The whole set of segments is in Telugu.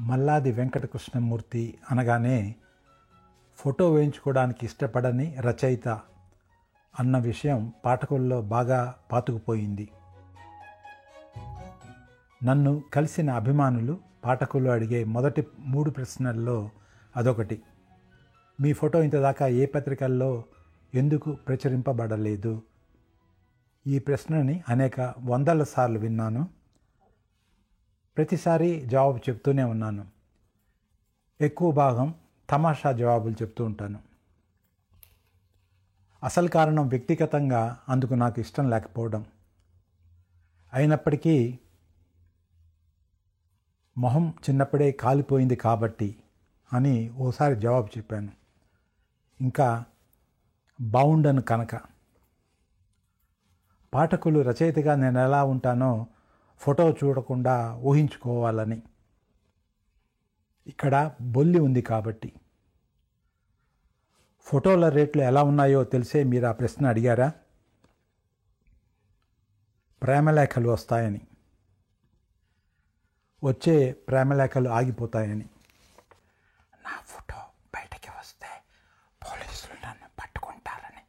మల్లాది వెంకటకృష్ణమూర్తి అనగానే ఫోటో వేయించుకోవడానికి ఇష్టపడని రచయిత అన్న విషయం పాఠకుల్లో బాగా పాతుకుపోయింది. నన్ను కలిసిన అభిమానులు పాఠకులు అడిగే మొదటి మూడు ప్రశ్నల్లో అదొకటి. మీ ఫోటో ఇంతదాకా ఏ పత్రికల్లో ఎందుకు ప్రచురింపబడలేదు? ఈ ప్రశ్నని అనేక వందల సార్లు విన్నాను. ప్రతిసారి జవాబు చెప్తూనే ఉన్నాను. ఎక్కువ భాగం తమాషా జవాబులు చెప్తూ ఉంటాను. అసలు కారణం వ్యక్తిగతంగా అందుకు నాకు ఇష్టం లేకపోవడం. అయినప్పటికీ మొహం చిన్నప్పుడే కాలిపోయింది కాబట్టి అని ఓసారి జవాబు చెప్పాను. ఇంకా బాగుండను కనుక. పాఠకులు రచయితగా నేను ఎలా ఉంటానో ఫోటో చూడకుండా ఊహించుకోవాలని. ఇక్కడ బొల్లి ఉంది కాబట్టి. ఫోటోల రేట్లు ఎలా ఉన్నాయో తెలిసే మీరు ఆ ప్రశ్న అడిగారా? ప్రేమలేఖలు వస్తాయని. వచ్చే ప్రేమలేఖలు ఆగిపోతాయని నా ఫోటో బయటకి వస్తే పోలీసులు నన్ను పట్టుకుంటారని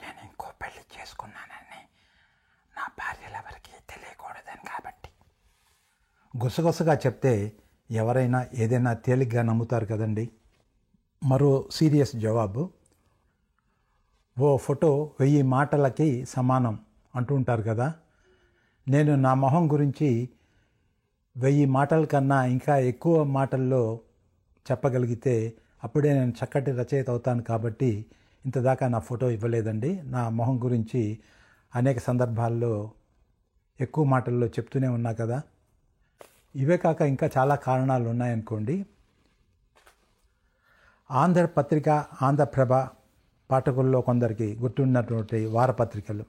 నేను ఇంకో పెళ్ళి చేసుకున్నానని నా భార్యలు ఎవరికి తెలియకూడదని కాబట్టి గుసగుసగా చెప్తే ఎవరైనా ఏదైనా తేలిగ్గా నమ్ముతారు కదండి. మరో సీరియస్ జవాబు ఓ ఫోటో వెయ్యి మాటలకి సమానం అంటుంటారు కదా. నేను నా మొహం గురించి వెయ్యి మాటల కన్నా ఇంకా ఎక్కువ మాటల్లో చెప్పగలిగితే అప్పుడే నేను చక్కటి రచయిత అవుతాను కాబట్టి ఇంతదాకా నా ఫోటో ఇవ్వలేదండి. నా మొహం గురించి అనేక సందర్భాల్లో ఎక్కువ మాటల్లో చెప్తూనే ఉన్నా కదా. ఇవే కాక ఇంకా చాలా కారణాలు ఉన్నాయనుకోండి. ఆంధ్ర పత్రిక ఆంధ్రప్రభ పాఠకుల్లో కొందరికి గుర్తున్నటువంటి వారపత్రికలు.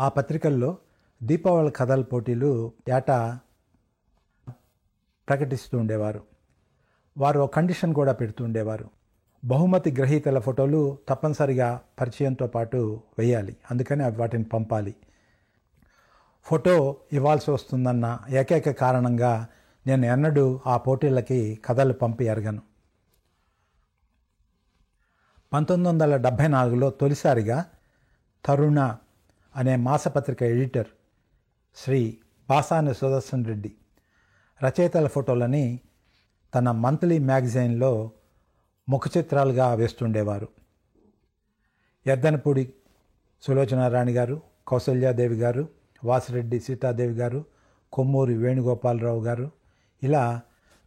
ఆ పత్రికల్లో దీపావళి కథల పోటీలు ఏటా ప్రకటిస్తూ ఉండేవారు. వారు ఒక కండిషన్ కూడా పెడుతూ ఉండేవారు. బహుమతి గ్రహీతల ఫోటోలు తప్పనిసరిగా పరిచయంతో పాటు వేయాలి. అందుకని అవి వాటిని పంపాలి. ఫోటో ఇవ్వాల్సి వస్తుందన్న ఏకైక కారణంగా నేను ఎన్నడూ ఆ పోటీలకి కథలు పంపి ఎరగను. పంతొమ్మిది వందల డెబ్భై నాలుగులో తొలిసారిగా తరుణ అనే మాసపత్రిక ఎడిటర్ శ్రీ బాసాని సుదర్శన్ రెడ్డి రచయితల ఫోటోలని తన మంత్లీ మ్యాగజైన్లో ముఖ చిత్రాలుగా వేస్తుండేవారు. ఎద్దనపూడి సులోచనారాణి గారు కౌసల్యాదేవి గారు వాసిరెడ్డి సీతాదేవి గారు కొమ్మూరి వేణుగోపాలరావు గారు ఇలా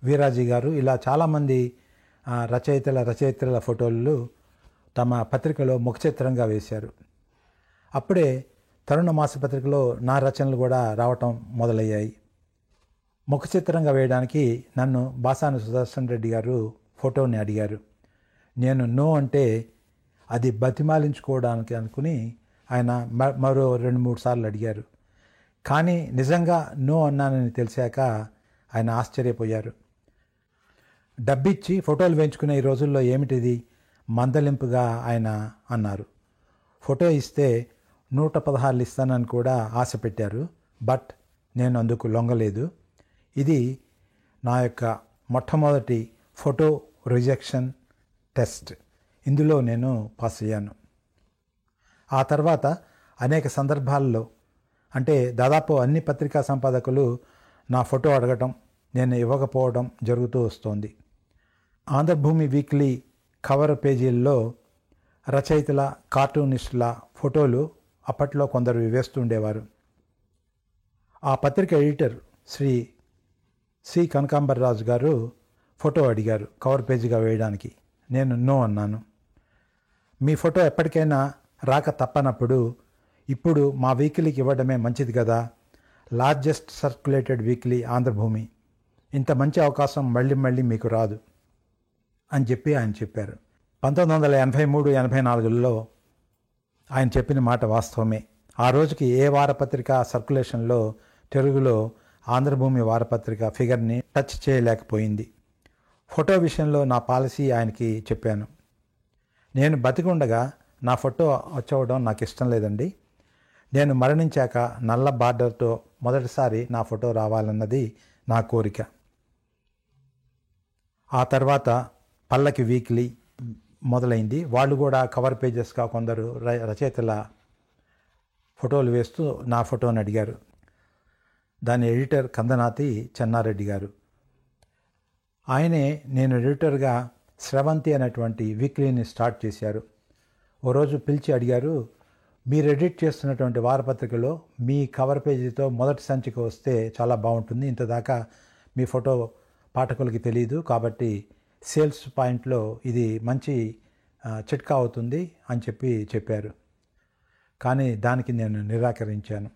వీరాజీ గారు ఇలా చాలామంది రచయితల రచయితల ఫోటోలు తమ పత్రికలో ముఖ చిత్రంగా వేశారు. అప్పుడే తరుణ మాసపత్రికలో నా రచనలు కూడా రావటం మొదలయ్యాయి. ముఖ చిత్రంగా వేయడానికి నన్ను బాసాను సుదర్శన్ రెడ్డి గారు ఫోటోని అడిగారు. నేను నో అంటే అది బతిమాలించుకోవడానికి అనుకుని ఆయన మరో రెండు మూడు సార్లు అడిగారు. కానీ నిజంగా నో అన్నానని తెలిసాక ఆయన ఆశ్చర్యపోయారు. డబ్బిచ్చి ఫోటోలు వేయించుకునే ఈ రోజుల్లో ఏమిటిది? మందలింపుగా ఆయన అన్నారు. ఫోటో ఇస్తే నూట పదహారులు ఇస్తానని కూడా ఆశ పెట్టారు. బట్ నేను అందుకు లొంగలేదు. ఇది నా యొక్క మొట్టమొదటి ఫోటో రిజెక్షన్ టెస్ట్. ఇందులో నేను పాస్ అయ్యాను. ఆ తర్వాత అనేక సందర్భాల్లో అంటే దాదాపు అన్ని పత్రికా సంపాదకులు నా ఫోటో అడగటం నేను ఇవ్వకపోవడం జరుగుతూ వస్తోంది. ఆంధ్రభూమి వీక్లీ కవర్ పేజీల్లో రచయితల కార్టూనిస్టుల ఫోటోలు అప్పట్లో కొందరు వేస్తుండేవారు. ఆ పత్రిక ఎడిటర్ శ్రీ సి కనకాంబరరాజు గారు ఫోటో అడిగారు కవర్ పేజీగా వేయడానికి. నేను నో అన్నాను. మీ ఫోటో ఎప్పటికైనా రాక తప్పనప్పుడు ఇప్పుడు మా వీక్లీకి ఇవ్వడమే మంచిది కదా. Largest circulated weekly Andhrabhoomi. ఇంత మంచి అవకాశం మళ్ళీ మళ్ళీ మీకు రాదు. అని చెప్పి ఆయన చెప్పారు. పంతొమ్మిది వందల ఎనభై మూడు ఎనభై నాలుగులో ఆయన చెప్పిన మాట వాస్తవమే. ఆ రోజుకి ఏ వారపత్రిక సర్క్యులేషన్లో తెలుగులో ఆంధ్రభూమి వారపత్రిక ఫిగర్ని టచ్ చేయలేకపోయింది. ఫోటో విషయంలో నా పాలసీ ఆయనకి చెప్పాను. నేను బతికుండగా నా ఫోటో వచ్చవడం నాకు ఇష్టం లేదండి. నేను మరణించాక నల్ల బార్డర్తో మొదటిసారి నా ఫోటో రావాలన్నది నా కోరిక. ఆ తర్వాత పల్లకి వీక్లీ మొదలైంది. వాళ్ళు కూడా కవర్ పేజెస్గా కొందరు ర- రచయితల ఫోటోలు వేస్తూ నా ఫోటోని అడిగారు. దాని ఎడిటర్ కందనాతి చెన్నారెడ్డి గారు. ఆయనే నేను ఎడిటర్గా స్రవంతి అనేటువంటి వీక్లీని స్టార్ట్ చేశారు. ఓ రోజు పిలిచి అడిగారు మీరు ఎడిట్ చేస్తున్నటువంటి వారపత్రికలో మీ కవర్ పేజీతో మొదటి సంచిక వస్తే చాలా బాగుంటుంది. ఇంతదాకా మీ ఫోటో పాఠకులకి తెలియదు కాబట్టి సేల్స్ పాయింట్లో ఇది మంచి చిట్కా అవుతుంది అని చెప్పి చెప్పారు. కానీ దానికి నేను నిరాకరించాను.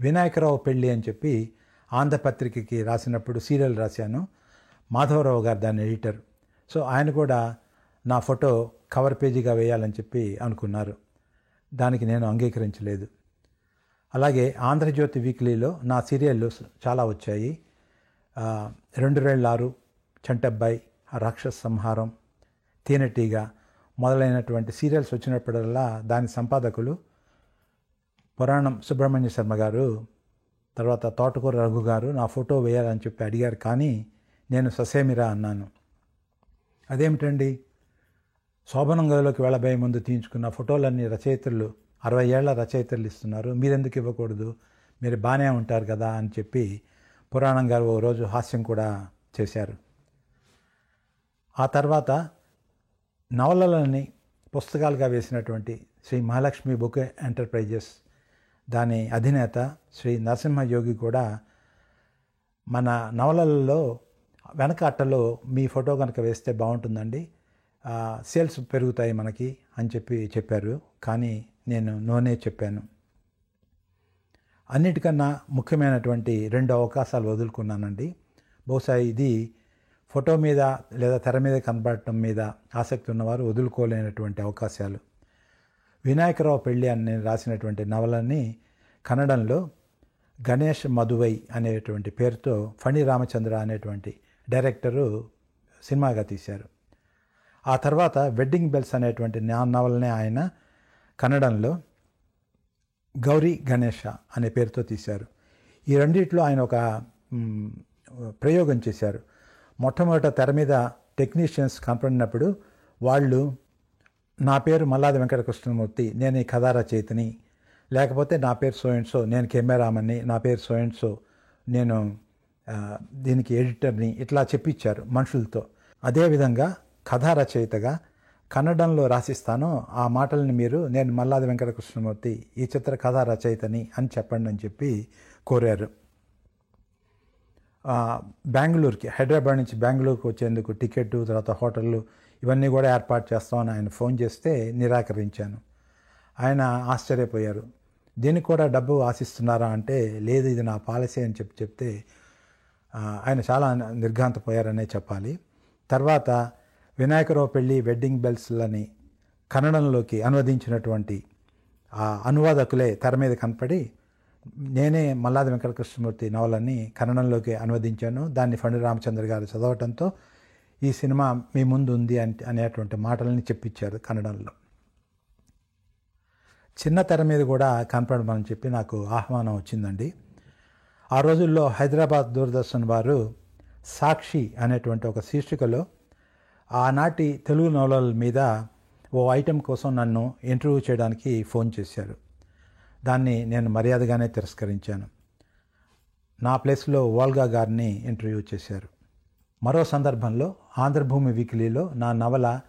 వినాయకరావు పెళ్ళి అని చెప్పి ఆంధ్రపత్రికకి రాసినప్పుడు సీరియల్ రాశాను. మాధవరావు గారు దాని ఎడిటర్. సో ఆయన కూడా నా ఫోటో కవర్ పేజీగా వేయాలని చెప్పి అనుకున్నారు. దానికి నేను అంగీకరించలేదు. అలాగే ఆంధ్రజ్యోతి వీక్లీలో నా సీరియళ్ళు చాలా వచ్చాయి. రెండు రెండు వేల ఆరు చంటబ్బాయి రాక్షస సంహారం తేనెటీగ మొదలైనటువంటి సీరియల్స్ వచ్చినప్పుడల్లా దాని సంపాదకులు పురాణం సుబ్రహ్మణ్య శర్మ గారు తర్వాత తోటకూర రఘు గారు నా ఫోటో వేయాలని చెప్పి అడిగారు. కానీ నేను ససేమిరా అన్నాను. అదేమిటండి? శోభనం గదిలోకి వెళ్ళబోయే ముందు తీయించుకున్న ఫోటోలన్నీ రచయితలు అరవై ఏళ్ళ రచయితలు ఇస్తున్నారు. మీరెందుకు ఇవ్వకూడదు? మీరు బాగానే ఉంటారు కదా అని చెప్పి పురాణం గారు ఓ రోజు హాస్యం కూడా చేశారు. ఆ తర్వాత నవలలని పుస్తకాలుగా వేసినటువంటి శ్రీ మహాలక్ష్మి బుక్ ఎంటర్ప్రైజెస్ దాని అధినేత శ్రీ నరసింహ యోగి కూడా మన నవలలలో వెనక అట్టలో మీ ఫోటో కనుక వేస్తే బాగుంటుందండి. సేల్స్ పెరుగుతాయి మనకి అని చెప్పి చెప్పారు. కానీ నేను నోనే చెప్పాను. అన్నిటికన్నా ముఖ్యమైనటువంటి రెండు అవకాశాలు వదులుకున్నానండి. బహుశా ఇది ఫోటో మీద లేదా తెర మీద కనబడటం మీద ఆసక్తి ఉన్నవారు వదులుకోలేనటువంటి అవకాశాలు. వినాయకరావు పెళ్ళి అని నేను రాసినటువంటి నవలని కన్నడంలో గణేష్ మధువై అనేటువంటి పేరుతో ఫణి రామచంద్ర అనేటువంటి డైరెక్టరు సినిమాగా తీశారు. ఆ తర్వాత వెడ్డింగ్ బెల్స్ అనేటువంటి నా ఆయన కన్నడంలో గౌరీ గణేష అనే పేరుతో తీశారు. ఈ రెండిట్లో ఆయన ఒక ప్రయోగం చేశారు. మొట్టమొదట తెర మీద టెక్నీషియన్స్ కనపడినప్పుడు వాళ్ళు నా పేరు మల్లాది వెంకటకృష్ణమూర్తి నేను ఈ కథా రచయితని లేకపోతే నా పేరు సోయన్సో సో నేను కెమెరామన్ని నా పేరు సోయన్సో సో నేను దీనికి ఎడిటర్ని ఇట్లా చెప్పించారు మనుషులతో. అదేవిధంగా కథా రచయితగా కన్నడంలో రాసిస్తాను ఆ మాటల్ని మీరు నేను మల్లాది వెంకటకృష్ణమూర్తి ఈ చిత్ర కథా రచయితని అని చెప్పండి అని చెప్పి కోరారు. బెంగళూరుకి హైదరాబాద్ నుంచి బెంగళూరుకి వచ్చేందుకు టికెట్ తర్వాత హోటళ్ళు ఇవన్నీ కూడా ఏర్పాటు చేస్తామని ఆయన ఫోన్ చేస్తే నిరాకరించాను. ఆయన ఆశ్చర్యపోయారు. దీనికి కూడా డబ్బు ఆశిస్తున్నారా అంటే లేదు ఇది నా పాలసీ అని చెప్పి చెప్తే ఆయన చాలా నిర్ఘాంతపోయారనే చెప్పాలి. తర్వాత వినాయకరావు పెళ్ళి వెడ్డింగ్ బెల్స్లని కన్నడంలోకి అనువదించినటువంటి ఆ అనువాదకులే తెర మీద కనపడి నేనే మల్లాది వెంకటకృష్ణమూర్తి నవలని కన్నడంలోకి అనువదించాను. దాన్ని ఫణి రామచంద్ర గారు చదవటంతో ఈ సినిమా మీ ముందు ఉంది అని అనేటువంటి మాటలని చెప్పించారు కన్నడంలో చిన్న తెర మీద కూడా కనపడమని చెప్పి నాకు ఆహ్వానం వచ్చిందండి. ఆ రోజుల్లో హైదరాబాద్ దూరదర్శన్ వారు సాక్షి అనేటువంటి ఒక శీర్షికలో ఆనాటి తెలుగు నవలల మీద ఓ ఐటెం కోసం నన్ను ఇంటర్వ్యూ చేయడానికి ఫోన్ చేశారు. దాన్ని నేను మర్యాదగానే తిరస్కరించాను. నా ప్లేస్లో వాల్గా గారిని ఇంటర్వ్యూ చేశారు. మరో సందర్భంలో ఆంధ్రభూమి వీక్లీలో నా నవల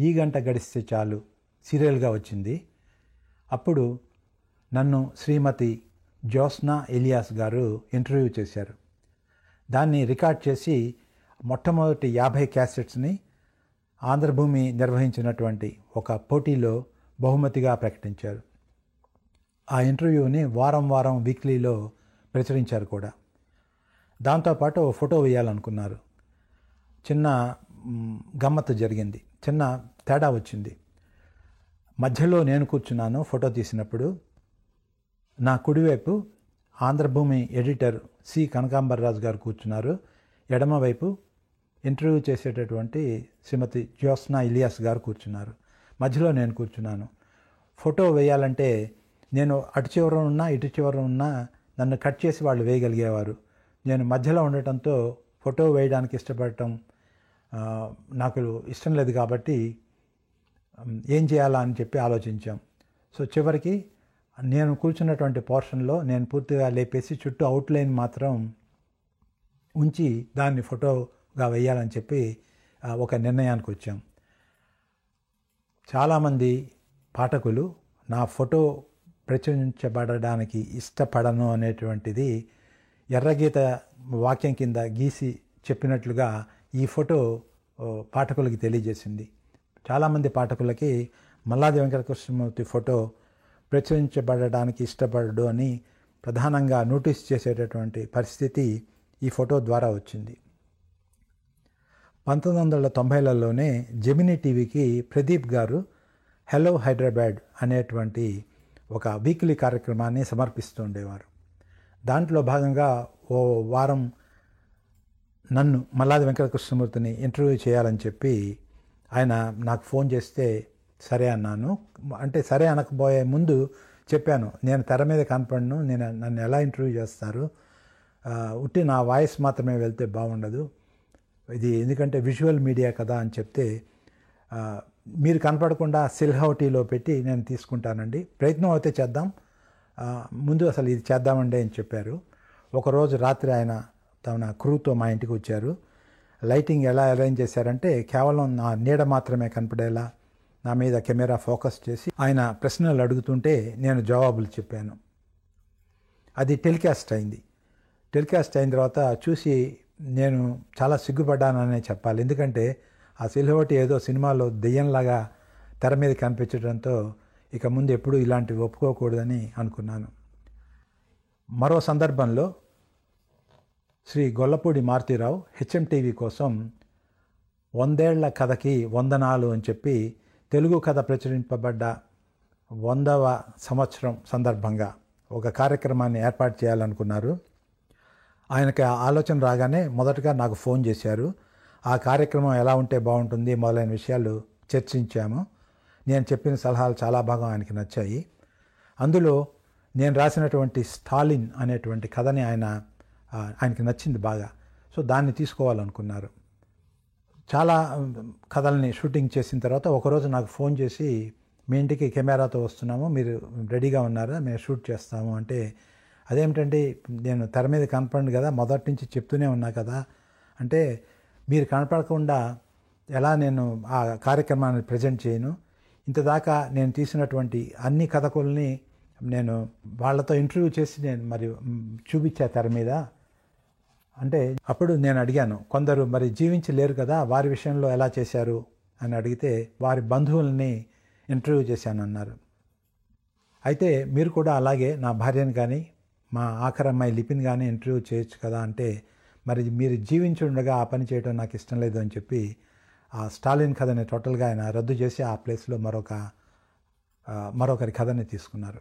ఈ గంట గడిస్తే చాలు సీరియల్గా వచ్చింది. అప్పుడు నన్ను శ్రీమతి జ్యోత్స్నా ఎలియాస్ గారు ఇంటర్వ్యూ చేశారు. దాన్ని రికార్డ్ చేసి మొట్టమొదటి యాభై క్యాసెట్స్ని ఆంధ్రభూమి నిర్వహించినటువంటి ఒక పోటీలో బహుమతిగా ప్రకటించారు. ఆ ఇంటర్వ్యూని వారం వారం వీక్లీలో ప్రచురించారు కూడా. దాంతోపాటు ఫోటో వేయాలనుకున్నారు. చిన్న గమ్మత్తు జరిగింది. చిన్న తేడా వచ్చింది. మధ్యలో నేను కూర్చున్నాను ఫోటో తీసినప్పుడు. నా కుడివైపు ఆంధ్రభూమి ఎడిటర్ సి కనకాంబరరాజు గారు కూర్చున్నారు. ఎడమవైపు ఇంటర్వ్యూ చేసేటటువంటి శ్రీమతి జ్యోత్స్నా ఇలియాస్ గారు కూర్చున్నారు. మధ్యలో నేను కూర్చున్నాను. ఫోటో వేయాలంటే నేను అటు చివర ఉన్నా ఇటు చివర ఉన్నా నన్ను కట్ చేసి వాళ్ళు వేయగలిగేవారు. నేను మధ్యలో ఉండటంతో ఫోటో వేయడానికి ఇష్టపడటం నాకు ఇష్టం లేదు కాబట్టి ఏం చేయాలా అని చెప్పి ఆలోచించాం. సో చివరికి నేను కూర్చున్నటువంటి పోర్షన్లో నేను పూర్తిగా లేపేసి చుట్టూ అవుట్లైన్ మాత్రం ఉంచి దాన్ని ఫోటో గా వేయాలని చెప్పి ఒక నిర్ణయానికి వచ్చాం. చాలామంది పాఠకులు నా ఫోటో ప్రచురించబడడానికి ఇష్టపడను అనేటువంటిది ఎర్రగీత వాక్యం కింద గీసి చెప్పినట్లుగా ఈ ఫోటో పాఠకులకి తెలియజేసింది. చాలామంది పాఠకులకి మల్లాది వెంకటకృష్ణమూర్తి ఫోటో ప్రచురించబడడానికి ఇష్టపడడు అని ప్రధానంగా నోటీస్ చేసేటటువంటి పరిస్థితి ఈ ఫోటో ద్వారా వచ్చింది. పంతొమ్మిది వందల తొంభైలలోనే జెమినీ టీవీకి ప్రదీప్ గారు హలో హైదరాబాద్ అనేటువంటి ఒక వీక్లీ కార్యక్రమాన్ని సమర్పిస్తూ ఉండేవారు దాంట్లో భాగంగా ఓ వారం నన్ను మల్లాది వెంకటకృష్ణమూర్తిని ఇంటర్వ్యూ చేయాలని చెప్పి ఆయన నాకు ఫోన్ చేస్తే సరే అన్నాను. అంటే సరే అనకపోయే ముందు చెప్పాను నేను తెర మీద కనపడను నేను నన్ను ఎలా ఇంటర్వ్యూ చేస్తారు? ఉట్టి నా వాయిస్ మాత్రమే వెళ్తే బాగుండదు ఇది ఎందుకంటే విజువల్ మీడియా కదా అని చెప్తే మీరు కనపడకుండా సిల్హౌటీలో పెట్టి నేను తీసుకుంటానండి. ప్రయత్నం అయితే చేద్దాం. ముందు అసలు ఇది చేద్దామండి అని చెప్పారు. ఒకరోజు రాత్రి ఆయన తన క్రూతో మా ఇంటికి వచ్చారు. లైటింగ్ ఎలా అరేంజ్ చేశారంటే కేవలం నా నీడ మాత్రమే కనపడేలా నా మీద కెమెరా ఫోకస్ చేసి ఆయన ప్రశ్నలు అడుగుతుంటే నేను జవాబులు చెప్పాను. అది టెలికాస్ట్ అయింది. టెలికాస్ట్ అయిన తర్వాత చూసి నేను చాలా సిగ్గుపడ్డాననే చెప్పాలి. ఎందుకంటే ఆ సిల్హోటి ఏదో సినిమాలో దెయ్యంలాగా తెర మీద కనిపించడంతో ఇక ముందు ఎప్పుడూ ఇలాంటివి ఒప్పుకోకూడదని అనుకున్నాను. మరో సందర్భంలో శ్రీ గొల్లపూడి మారుతీరావు హెచ్ఎం టీవీ కోసం వందేళ్ళ కథకి వందనాలు అని చెప్పి తెలుగు కథ ప్రచురింపబడ్డ వందవ సంవత్సరం సందర్భంగా ఒక కార్యక్రమాన్ని ఏర్పాటు చేయాలనుకున్నారు. ఆయనకి ఆలోచన రాగానే మొదటగా నాకు ఫోన్ చేశారు. ఆ కార్యక్రమం ఎలా ఉంటే బాగుంటుంది మొదలైన విషయాలు చర్చించాము. నేను చెప్పిన సలహాలు చాలా బాగా ఆయనకి నచ్చాయి. అందులో నేను రాసినటువంటి స్టాలిన్ అనేటువంటి కథని ఆయన ఆయనకి నచ్చింది బాగా. సో దాన్ని తీసుకోవాలనుకున్నారు. చాలా కథల్ని షూటింగ్ చేసిన తర్వాత ఒకరోజు నాకు ఫోన్ చేసి మీ ఇంటికి కెమెరాతో వస్తున్నాము మీరు రెడీగా ఉన్నారా? మేము షూట్ చేస్తాము. అంటే అదేమిటంటే నేను తెర మీద కనపడండి కదా మొదటి నుంచి చెప్తూనే ఉన్నా కదా. అంటే మీరు కనపడకుండా ఎలా నేను ఆ కార్యక్రమాన్ని ప్రజెంట్ చేయను? ఇంతదాకా నేను తీసినటువంటి అన్ని కథకుల్ని నేను వాళ్ళతో ఇంటర్వ్యూ చేసి నేను మరి చూపించా తెర మీద. అంటే అప్పుడు నేను అడిగాను కొందరు మరి జీవించి లేరు కదా వారి విషయంలో ఎలా చేశారు? అని అడిగితే వారి బంధువుల్ని ఇంటర్వ్యూ చేశానన్నారు. అయితే మీరు కూడా అలాగే నా భార్యను కానీ మా ఆఖరి అమ్మాయి లిపిని కానీ ఇంటర్వ్యూ చేయొచ్చు కదా అంటే మరి మీరు జీవించి ఉండగా ఆ పని చేయడం నాకు ఇష్టం లేదు అని చెప్పి ఆ స్టాలిన్ కథని టోటల్గా ఆయన రద్దు చేసి ఆ ప్లేస్లో మరొక మరొకరి కథని తీసుకున్నారు.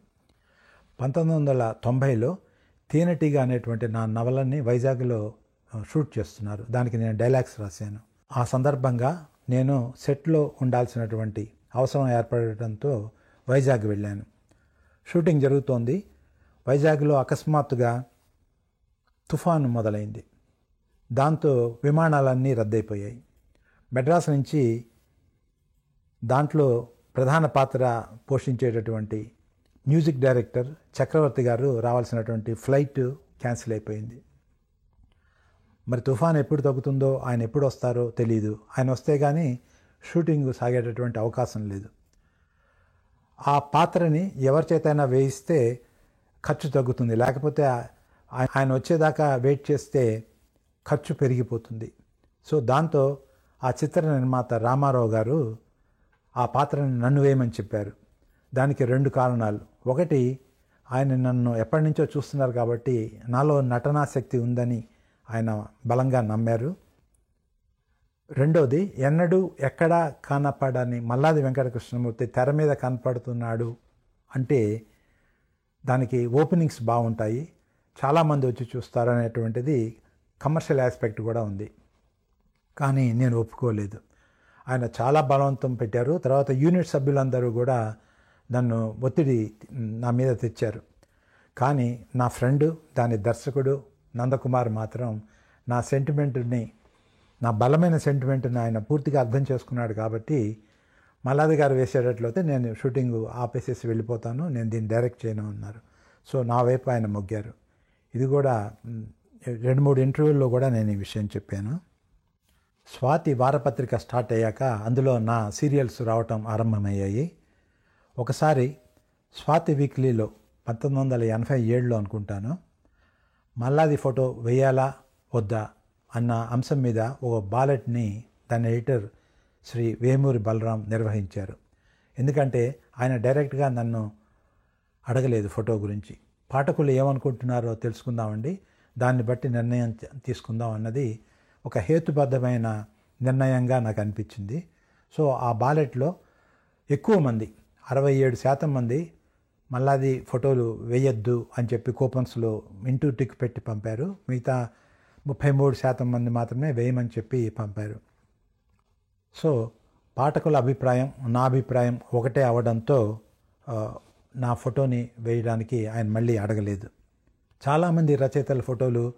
పంతొమ్మిది వందల తొంభైలో తేనెటీగ అనేటువంటి నా నవలని వైజాగ్లో షూట్ చేస్తున్నారు. దానికి నేను డైలాగ్స్ రాశాను. ఆ సందర్భంగా నేను సెట్లో ఉండాల్సినటువంటి అవసరం ఏర్పడటంతో వైజాగ్ వెళ్ళాను. షూటింగ్ జరుగుతోంది. వైజాగ్లో అకస్మాత్తుగా తుఫాను మొదలైంది. దాంతో విమానాలన్నీ రద్దయిపోయాయి. మెడ్రాస్ నుంచి దాంట్లో ప్రధాన పాత్ర పోషించేటటువంటి మ్యూజిక్ డైరెక్టర్ చక్రవర్తి గారు రావాల్సినటువంటి ఫ్లైట్ క్యాన్సిల్ అయిపోయింది. మరి తుఫాన్ ఎప్పుడు తగ్గుతుందో ఆయన ఎప్పుడు వస్తారో తెలియదు ఆయన వస్తే కానీ షూటింగ్ సాగేటటువంటి అవకాశం లేదు. ఆ పాత్రని ఎవరి చేతైనా వేయిస్తే ఖర్చు తగ్గుతుంది. లేకపోతే ఆయన వచ్చేదాకా వెయిట్ చేస్తే ఖర్చు పెరిగిపోతుంది. సో దాంతో ఆ చిత్ర నిర్మాత రామారావు గారు ఆ పాత్రని నన్ను వేయమని చెప్పారు. దానికి రెండు కారణాలు. ఒకటి ఆయన నన్ను ఎప్పటి నుంచో చూస్తున్నారు కాబట్టి నాలో నటనాశక్తి ఉందని ఆయన బలంగా నమ్మారు. రెండోది ఎన్నడూ ఎక్కడా కనపడని మల్లాది వెంకటకృష్ణమూర్తి తెర మీద కనపడుతున్నాడు అంటే దానికి ఓపెనింగ్స్ బాగుంటాయి. చాలామంది వచ్చి చూస్తారు అనేటువంటిది కమర్షియల్ ఆస్పెక్ట్ కూడా ఉంది. కానీ నేను ఒప్పుకోలేదు. ఆయన చాలా బలవంతం పెట్టారు. తర్వాత యూనిట్ సభ్యులందరూ కూడా నన్ను ఒత్తిడి నా మీద తెచ్చారు. కానీ నా ఫ్రెండు దాని దర్శకుడు నందకుమార్ మాత్రం నా సెంటిమెంట్ని నా బలమైన సెంటిమెంట్ని ఆయన పూర్తిగా అర్థం చేసుకున్నాడు కాబట్టి మల్లాది గారు వేసేటట్లయితే నేను షూటింగ్ ఆపేసేసి వెళ్ళిపోతాను నేను దీన్ని డైరెక్ట్ చేయను అన్నారు. సో నా వైపు ఆయన మొగ్గారు. ఇది కూడా రెండు మూడు ఇంటర్వ్యూల్లో కూడా నేను ఈ విషయం చెప్పాను. స్వాతి వారపత్రిక స్టార్ట్ అయ్యాక అందులో నా సీరియల్స్ రావటం ఆరంభమయ్యాయి. ఒకసారి స్వాతి వీక్లీలో పంతొమ్మిది వందల ఎనభై ఏడులో అనుకుంటాను మల్లాది ఫోటో వేయాలా వద్దా అన్న అంశం మీద ఒక బాలెట్ని దాని ఎడిటర్ శ్రీ వేమూరి బలరాం నిర్వహించారు. ఎందుకంటే ఆయన డైరెక్ట్గా నన్ను అడగలేదు ఫోటో గురించి. పాఠకులు ఏమనుకుంటున్నారో తెలుసుకుందామండి. దాన్ని బట్టి నిర్ణయం తీసుకుందాం అన్నది ఒక హేతుబద్ధమైన నిర్ణయంగా నాకు అనిపించింది. సో ఆ బాలెట్లో ఎక్కువ మంది అరవై ఏడు శాతం మంది మళ్ళాది ఫోటోలు వేయొద్దు అని చెప్పి కూపన్స్లో ఇంటూ టిక్ పెట్టి పంపారు. మిగతా ముప్పై మూడు శాతం మంది మాత్రమే వేయమని చెప్పి పంపారు. సో పాఠకుల అభిప్రాయం నా అభిప్రాయం ఒకటే అవడంతో నా ఫోటోని వేయడానికి ఆయన మళ్ళీ అడగలేదు. చాలామంది రచయితల ఫోటోలు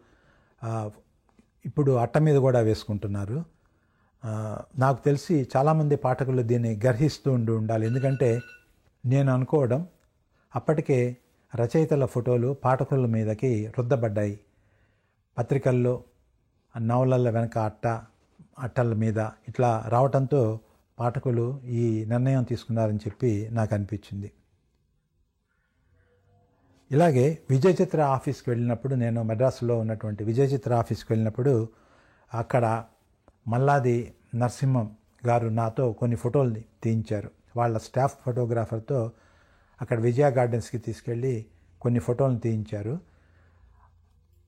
ఇప్పుడు అట్ట మీద కూడా వేసుకుంటున్నారు. నాకు తెలిసి చాలామంది పాఠకులు దీన్ని గర్హిస్తూ ఉండి ఉండాలి. ఎందుకంటే నేను అనుకోవడం అప్పటికే రచయితల ఫోటోలు పాఠకుల మీదకి రుద్దబడ్డాయి. పత్రికల్లో నవలల వెనక అట్ట అట్టల మీద ఇట్లా రావటంతో పాఠకులు ఈ నిర్ణయం తీసుకున్నారని చెప్పి నాకు అనిపించింది ఇలాగే విజయచిత్ర ఆఫీస్కి వెళ్ళినప్పుడు నేను మెడ్రాస్లో ఉన్నటువంటి విజయ చిత్ర ఆఫీస్కి వెళ్ళినప్పుడు అక్కడ మల్లాది నరసింహం గారు నాతో కొన్ని ఫోటోలు తీయించారు. వాళ్ళ స్టాఫ్ ఫోటోగ్రాఫర్తో అక్కడ విజయ గార్డెన్స్కి తీసుకెళ్ళి కొన్ని ఫోటోలను తీయించారు.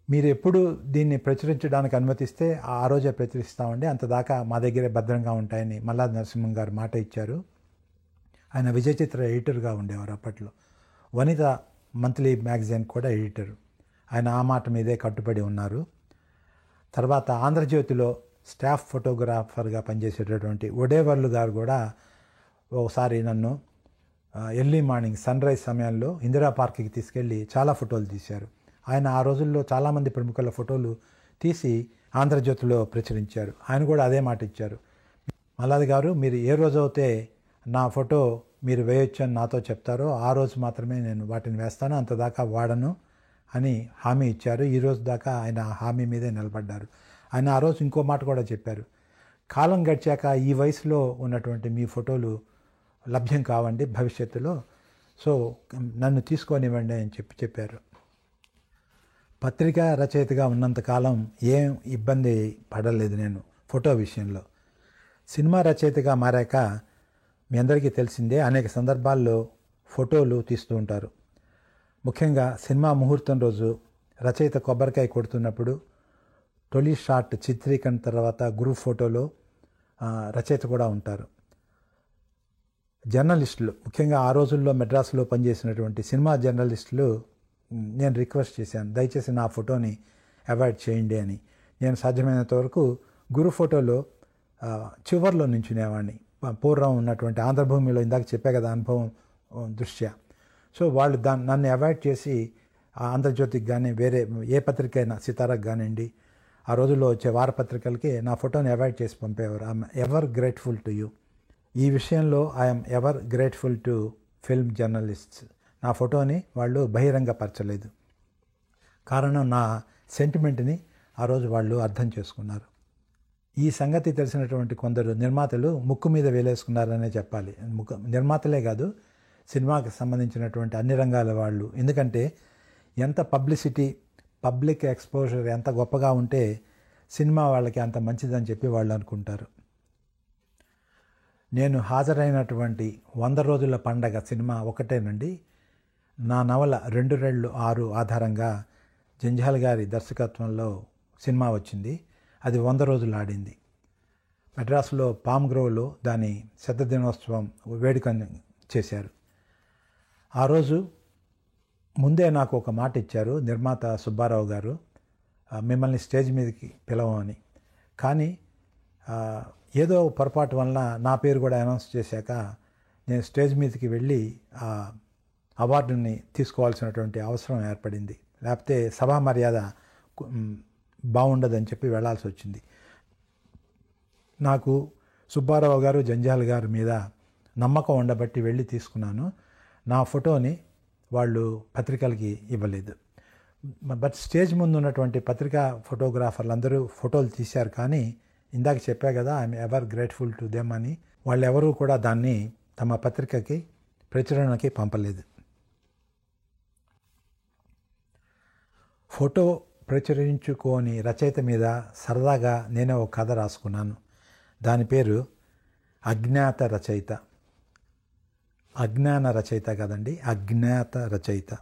మీరు ఎప్పుడు దీన్ని ప్రచురించడానికి అనుమతిస్తే ఆ రోజే ప్రచురిస్తామండి. అంతదాకా మా దగ్గరే భద్రంగా ఉంటాయని మల్లాది నరసింహం గారు మాట ఇచ్చారు. ఆయన విజయచిత్ర ఎడిటర్గా ఉండేవారు అప్పట్లో. వనిత మంత్లీ మ్యాగజైన్ కూడా ఎడిటర్. ఆయన ఆ మాట మీదే కట్టుబడి ఉన్నారు. తర్వాత ఆంధ్రజ్యోతిలో స్టాఫ్ ఫోటోగ్రాఫర్గా పనిచేసేటటువంటి ఒడేవర్లు గారు కూడా ఒకసారి నన్ను ఎర్లీ మార్నింగ్ సన్ రైజ్ సమయంలో ఇందిరా పార్క్కి తీసుకెళ్ళి చాలా ఫోటోలు తీశారు. ఆయన ఆ రోజుల్లో చాలామంది ప్రముఖుల ఫోటోలు తీసి ఆంధ్రజ్యోతిలో ప్రచురించారు. ఆయన కూడా అదే మాట ఇచ్చారు. మల్లాది గారు మీరు ఏ రోజు అయితే నా ఫోటో మీరు వేయొచ్చు అని నాతో చెప్తారో ఆ రోజు మాత్రమే నేను వాటిని వేస్తాను అంతదాకా వాడను అని హామీ ఇచ్చారు. ఈ రోజు దాకా ఆయన హామీ మీదే నిలబడ్డారు. ఆయన ఆ రోజు ఇంకో మాట కూడా చెప్పారు. కాలం గడిచాక ఈ వయసులో ఉన్నటువంటి మీ ఫోటోలు లభ్యం కావండి భవిష్యత్తులో. సో నన్ను తీసుకొనివ్వండి అని చెప్పి చెప్పారు. పత్రికా రచయితగా ఉన్నంతకాలం ఏం ఇబ్బంది పడలేదు నేను ఫోటో విషయంలో. సినిమా రచయితగా మారాక మీ అందరికీ తెలిసిందే అనేక సందర్భాల్లో ఫోటోలు తీస్తూ ఉంటారు. ముఖ్యంగా సినిమా ముహూర్తం రోజు రచయిత కొబ్బరికాయ కొడుతున్నప్పుడు తొలి షాట్ చిత్రీకరణ తర్వాత గ్రూప్ ఫోటోలో రచయిత కూడా ఉంటారు. జర్నలిస్టులు ముఖ్యంగా ఆ రోజుల్లో మెడ్రాసులో పనిచేసినటువంటి సినిమా జర్నలిస్టులు నేను రిక్వెస్ట్ చేశాను. దయచేసి నా ఫోటోని అవాయిడ్ చేయండి అని. నేను సాధ్యమైనంత వరకు గురు ఫోటోలో చివరిలో చివర్లో నించునేవాడిని పూర్వం ఉన్నటువంటి ఆంధ్రభూమిలో ఇందాక చెప్పే కదా అనుభవం దృష్ట్యా. సో వాళ్ళు దాన్ని నన్ను అవాయిడ్ చేసి ఆంధ్రజ్యోతికి కానీ వేరే ఏ పత్రిక అయినా సితారాకు కానివ్వండి ఆ రోజుల్లో వచ్చే వారపత్రికలకి నా ఫోటోని అవాయిడ్ చేసి పంపేవారు. I'm ever grateful to you ఈ విషయంలో I'm ever grateful to film journalists నా ఫోటోని వాళ్ళు బహిరంగపరచలేదు. కారణం నా సెంటిమెంట్ని ఆ రోజు వాళ్ళు అర్థం చేసుకున్నారు. ఈ సంగతి తెలిసినటువంటి కొందరు నిర్మాతలు ముక్కు మీద వేలేసుకున్నారనే చెప్పాలి. ముక్కు నిర్మాతలే కాదు సినిమాకి సంబంధించినటువంటి అన్ని రంగాల వాళ్ళు. ఎందుకంటే ఎంత పబ్లిసిటీ పబ్లిక్ ఎక్స్పోజర్ ఎంత గొప్పగా ఉంటే సినిమా వాళ్ళకి అంత మంచిదని చెప్పి వాళ్ళు అనుకుంటారు. నేను హాజరైనటువంటి వంద రోజుల పండగ సినిమా ఒకటేనండి. నా నవల రెండు రెళ్ళు ఆరు ఆధారంగా జంజాల్ గారి దర్శకత్వంలో సినిమా వచ్చింది. అది వంద రోజులు ఆడింది. మెడ్రాస్లో పామ్ గ్రోవ్లో దాని శత దినోత్సవం వేడుక చేశారు. ఆ రోజు ముందే నాకు ఒక మాట ఇచ్చారు నిర్మాత సుబ్బారావు గారు. మిమ్మల్ని స్టేజ్ మీదకి పిలవమని. కానీ ఏదో పొరపాటు వలన నా పేరు కూడా అనౌన్స్ చేశాక నేను స్టేజ్ మీదకి వెళ్ళి అవార్డుని తీసుకోవాల్సినటువంటి అవసరం ఏర్పడింది. లేకపోతే సభా మర్యాద బాగుండదని చెప్పి వెళ్ళాల్సి వచ్చింది. నాకు సుబ్బారావు గారు జంజాల్ గారి మీద నమ్మకం ఉండబట్టి వెళ్ళి తీసుకున్నాను. నా ఫోటోని వాళ్ళు పత్రికలకి ఇవ్వలేదు. బట్ స్టేజ్ ముందు ఉన్నటువంటి పత్రికా ఫోటోగ్రాఫర్లు అందరూ ఫోటోలు తీశారు కానీ ఇందాక చెప్పా కదా I'm ever grateful to them అని. వాళ్ళెవరూ కూడా దాన్ని తమ పత్రికకి ప్రచురణకి పంపలేదు. ఫోటో ప్రచురించుకోని రచయిత మీద సరదాగా నేను ఒక కథ రాసుకున్నాను. దాని పేరు అజ్ఞాత రచయిత. అజ్ఞాన రచయిత కదండి అజ్ఞాత రచయిత.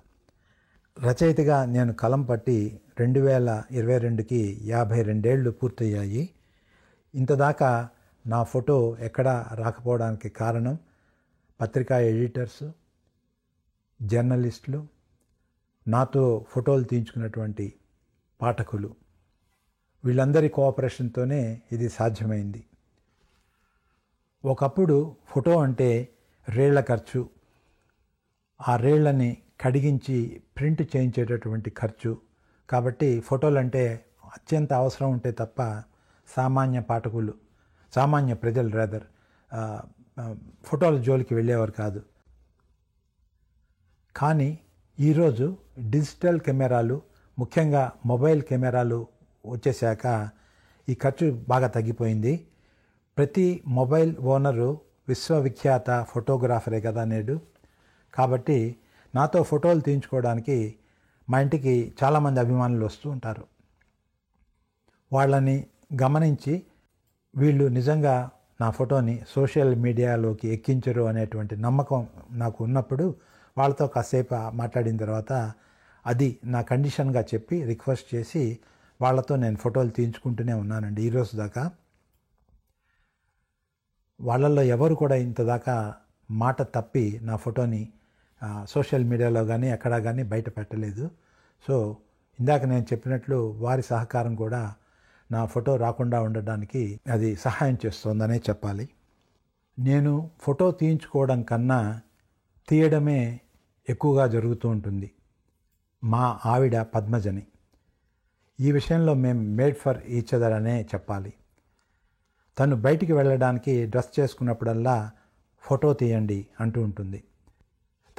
రచయితగా నేను కలం పట్టి రెండు వేల ఇరవై రెండుకి యాభై రెండేళ్ళు పూర్తయ్యాయి. ఇంతదాకా నా ఫోటో ఎక్కడా రాకపోవడానికి కారణం పత్రికా ఎడిటర్స్ జర్నలిస్టులు నాతో ఫోటోలు తీయించుకున్నటువంటి పాఠకులు. వీళ్ళందరి కోఆపరేషన్తోనే ఇది సాధ్యమైంది. ఒకప్పుడు ఫోటో అంటే రేళ్ళ ఖర్చు. ఆ రేళ్ళని కడిగించి ప్రింట్ చేయించేటటువంటి ఖర్చు. కాబట్టి ఫోటోలు అంటే అత్యంత అవసరం ఉంటే తప్ప సామాన్య పాఠకులు సామాన్య ప్రజలు రేదర్ ఫోటోల జోలికి వెళ్ళేవారు కాదు. కానీ ఈరోజు డిజిటల్ కెమెరాలు ముఖ్యంగా మొబైల్ కెమెరాలు వచ్చేసాక ఈ ఖర్చు బాగా తగ్గిపోయింది. ప్రతి మొబైల్ ఓనరు విశ్వవిఖ్యాత ఫోటోగ్రాఫరే కదా నేడు. కాబట్టి నాతో ఫోటోలు తీయించుకోవడానికి మా ఇంటికి చాలామంది అభిమానులు వస్తూ ఉంటారు. వాళ్ళని గమనించి వీళ్ళు నిజంగా నా ఫోటోని సోషల్ మీడియాలోకి ఎక్కించరు అనేటువంటి నమ్మకం నాకు ఉన్నప్పుడు వాళ్ళతో కాసేపు మాట్లాడిన తర్వాత అది నా కండిషన్గా చెప్పి రిక్వెస్ట్ చేసి వాళ్ళతో నేను ఫోటోలు తీయించుకుంటూనే ఉన్నానండి. ఈరోజు దాకా వాళ్ళల్లో ఎవరు కూడా ఇంతదాకా మాట తప్పి నా ఫోటోని సోషల్ మీడియాలో కానీ ఎక్కడా కానీ బయట పెట్టలేదు. సో ఇందాక నేను చెప్పినట్లు వారి సహకారం కూడా నా ఫోటో రాకుండా ఉండడానికి అది సహాయం చేస్తోందనే చెప్పాలి. నేను ఫోటో తీయించుకోవడం కన్నా తీయడమే ఎక్కువగా జరుగుతూ ఉంటుంది. మా ఆవిడ పద్మజని. ఈ విషయంలో మేము మేడ్ ఫర్ ఈచ్ అదర్ అనే చెప్పాలి. తను బయటికి వెళ్ళడానికి డ్రెస్ చేసుకున్నప్పుడల్లా ఫోటో తీయండి అంటూ ఉంటుంది.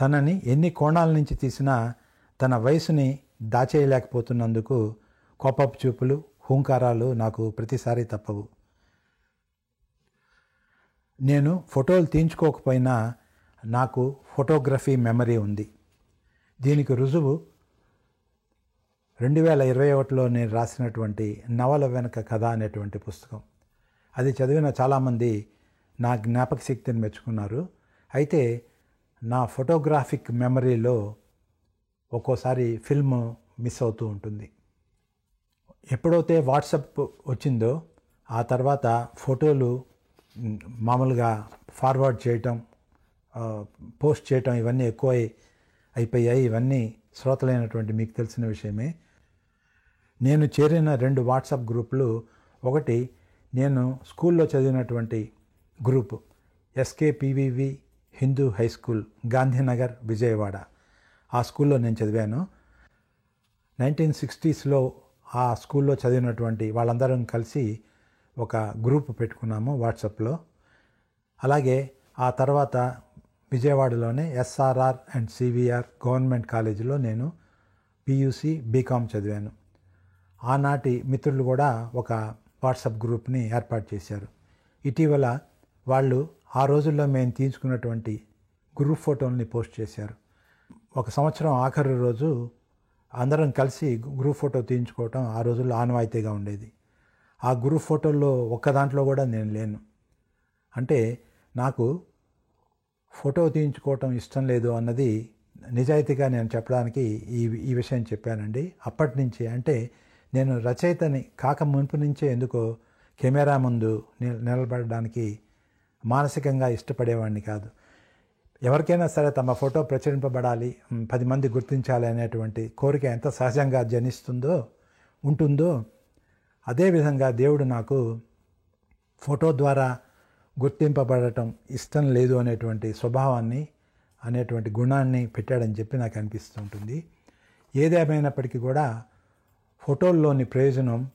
తనని ఎన్ని కోణాల నుంచి తీసినా తన వయసుని దాచేయలేకపోతున్నందుకు కోపపు చూపులు హూంకారాలు నాకు ప్రతిసారి తప్పవు. నేను ఫోటోలు తీయించుకోకపోయినా నాకు ఫోటోగ్రఫీ మెమరీ ఉంది. దీనికి రుజువు రెండు వేల ఇరవై ఒకటిలో నేను రాసినటువంటి నవల వెనక కథ అనేటువంటి పుస్తకం. అది చదివిన చాలామంది నా జ్ఞాపక శక్తిని మెచ్చుకున్నారు. అయితే నా ఫోటోగ్రాఫిక్ మెమరీలో ఒక్కోసారి ఫిల్మ్ మిస్ అవుతూ ఉంటుంది. ఎప్పుడైతే వాట్సప్ వచ్చిందో ఆ తర్వాత ఫోటోలు మామూలుగా ఫార్వర్డ్ చేయటం పోస్ట్ చేయటం ఇవన్నీ ఎక్కువ అయిపోయాయి. ఇవన్నీ శ్రోతలైనటువంటి మీకు తెలిసిన విషయమే. నేను చేరిన రెండు వాట్సాప్ గ్రూపులు. ఒకటి నేను స్కూల్లో చదివినటువంటి group SKPVV Hindu high school Gandhinagar Vijayawada. ఆ స్కూల్లో నేను చదివాను. నైన్టీన్ సిక్స్టీస్లో ఆ స్కూల్లో చదివినటువంటి వాళ్ళందరం కలిసి ఒక గ్రూప్ పెట్టుకున్నాము వాట్సాప్లో. అలాగే ఆ తర్వాత విజయవాడలోనే ఎస్ఆర్ఆర్ అండ్ సివిఆర్ గవర్నమెంట్ కాలేజీలో నేను పియూసి బీకామ్ చదివాను. ఆనాటి మిత్రులు కూడా ఒక వాట్సాప్ గ్రూప్ని ఏర్పాటు చేశారు. ఇటీవల వాళ్ళు ఆ రోజుల్లో మేము తీసుకున్నటువంటి గ్రూప్ ఫోటోల్ని పోస్ట్ చేశారు. ఒక సంవత్సరం ఆఖరి రోజు అందరం కలిసి గ్రూప్ ఫోటో తీయించుకోవటం ఆ రోజుల్లో ఆనవాయితీగా ఉండేది. ఆ గ్రూప్ ఫోటోల్లో ఒక్క దాంట్లో కూడా నేను లేను. అంటే నాకు ఫోటో తీయించుకోవటం ఇష్టం లేదు అన్నది నిజాయితీగా నేను చెప్పడానికి ఈ ఈ విషయం చెప్పానండి. అప్పటి నుంచి అంటే నేను రచయితని కాక మునుపు నుంచే ఎందుకో కెమెరా ముందు నిలబడడానికి మానసికంగా ఇష్టపడేవాడిని కాదు. ఎవరికైనా సరే తమ ఫోటో ప్రచురింపబడాలి పది మంది గుర్తించాలి అనేటువంటి కోరిక ఎంత సహజంగా జనిస్తుందో ఉంటుందో అదేవిధంగా దేవుడు నాకు ఫోటో ద్వారా గుర్తింపబడటం ఇష్టం లేదు అనేటువంటి స్వభావాన్ని అనేటువంటి గుణాన్ని పెట్టాడని చెప్పి నాకు అనిపిస్తూ ఉంటుంది. ఏదేమైనప్పటికీ కూడా ఫోటోల్లోని ప్రయోజనం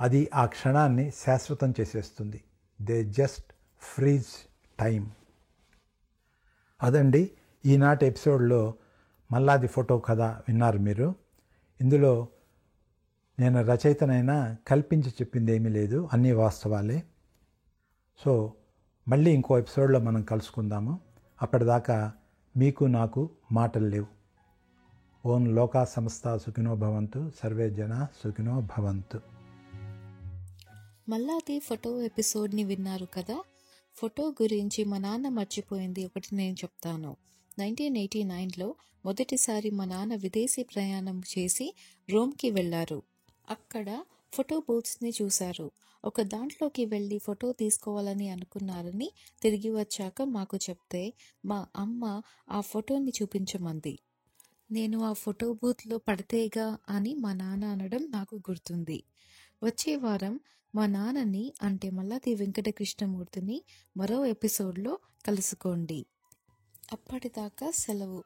అది ఆ క్షణాన్ని శాశ్వతం చేసేస్తుంది. దే జస్ట్ ఫ్రీజ్ టైం అదండి ఈనాటి ఎపిసోడ్లో మల్లాది ఫోటో కథ విన్నారు మీరు. ఇందులో నేను రచయితనైనా కల్పించి చెప్పింది ఏమీ లేదు అన్నీ వాస్తవాలే. సో మళ్ళీ ఇంకో ఎపిసోడ్లో మనం కలుసుకుందాము. అప్పటిదాకా మీకు నాకు మాటలు లేవు. ఓం లోకా సంస్థ సుఖినో భవంతు సర్వే జన సుఖినో భవంతు. మల్లాది ఫోటో ఎపిసోడ్ని విన్నారు కదా? ఫోటో గురించి మా నాన్న మర్చిపోయింది ఒకటి నేను చెప్తాను. నైన్టీన్ ఎయిటీ నైన్లో మొదటిసారి మా నాన్న విదేశీ ప్రయాణం చేసి రోమ్కి వెళ్ళారు. అక్కడ ఫోటో బూత్స్ని చూశారు. ఒక దాంట్లోకి వెళ్ళి ఫోటో తీసుకోవాలని అనుకున్నారని తిరిగి వచ్చాక మాకు చెప్తే మా అమ్మ ఆ ఫోటోని చూపించమంది. నేను ఆ ఫోటో బూత్లో పడితేగా అని మా నాన్న అనడం నాకు గుర్తుంది. వచ్చే వారం మా నాన్నని అంటే మల్లాది వెంకటకృష్ణమూర్తిని మరో ఎపిసోడ్లో కలుసుకోండి. అప్పటిదాకా సెలవు.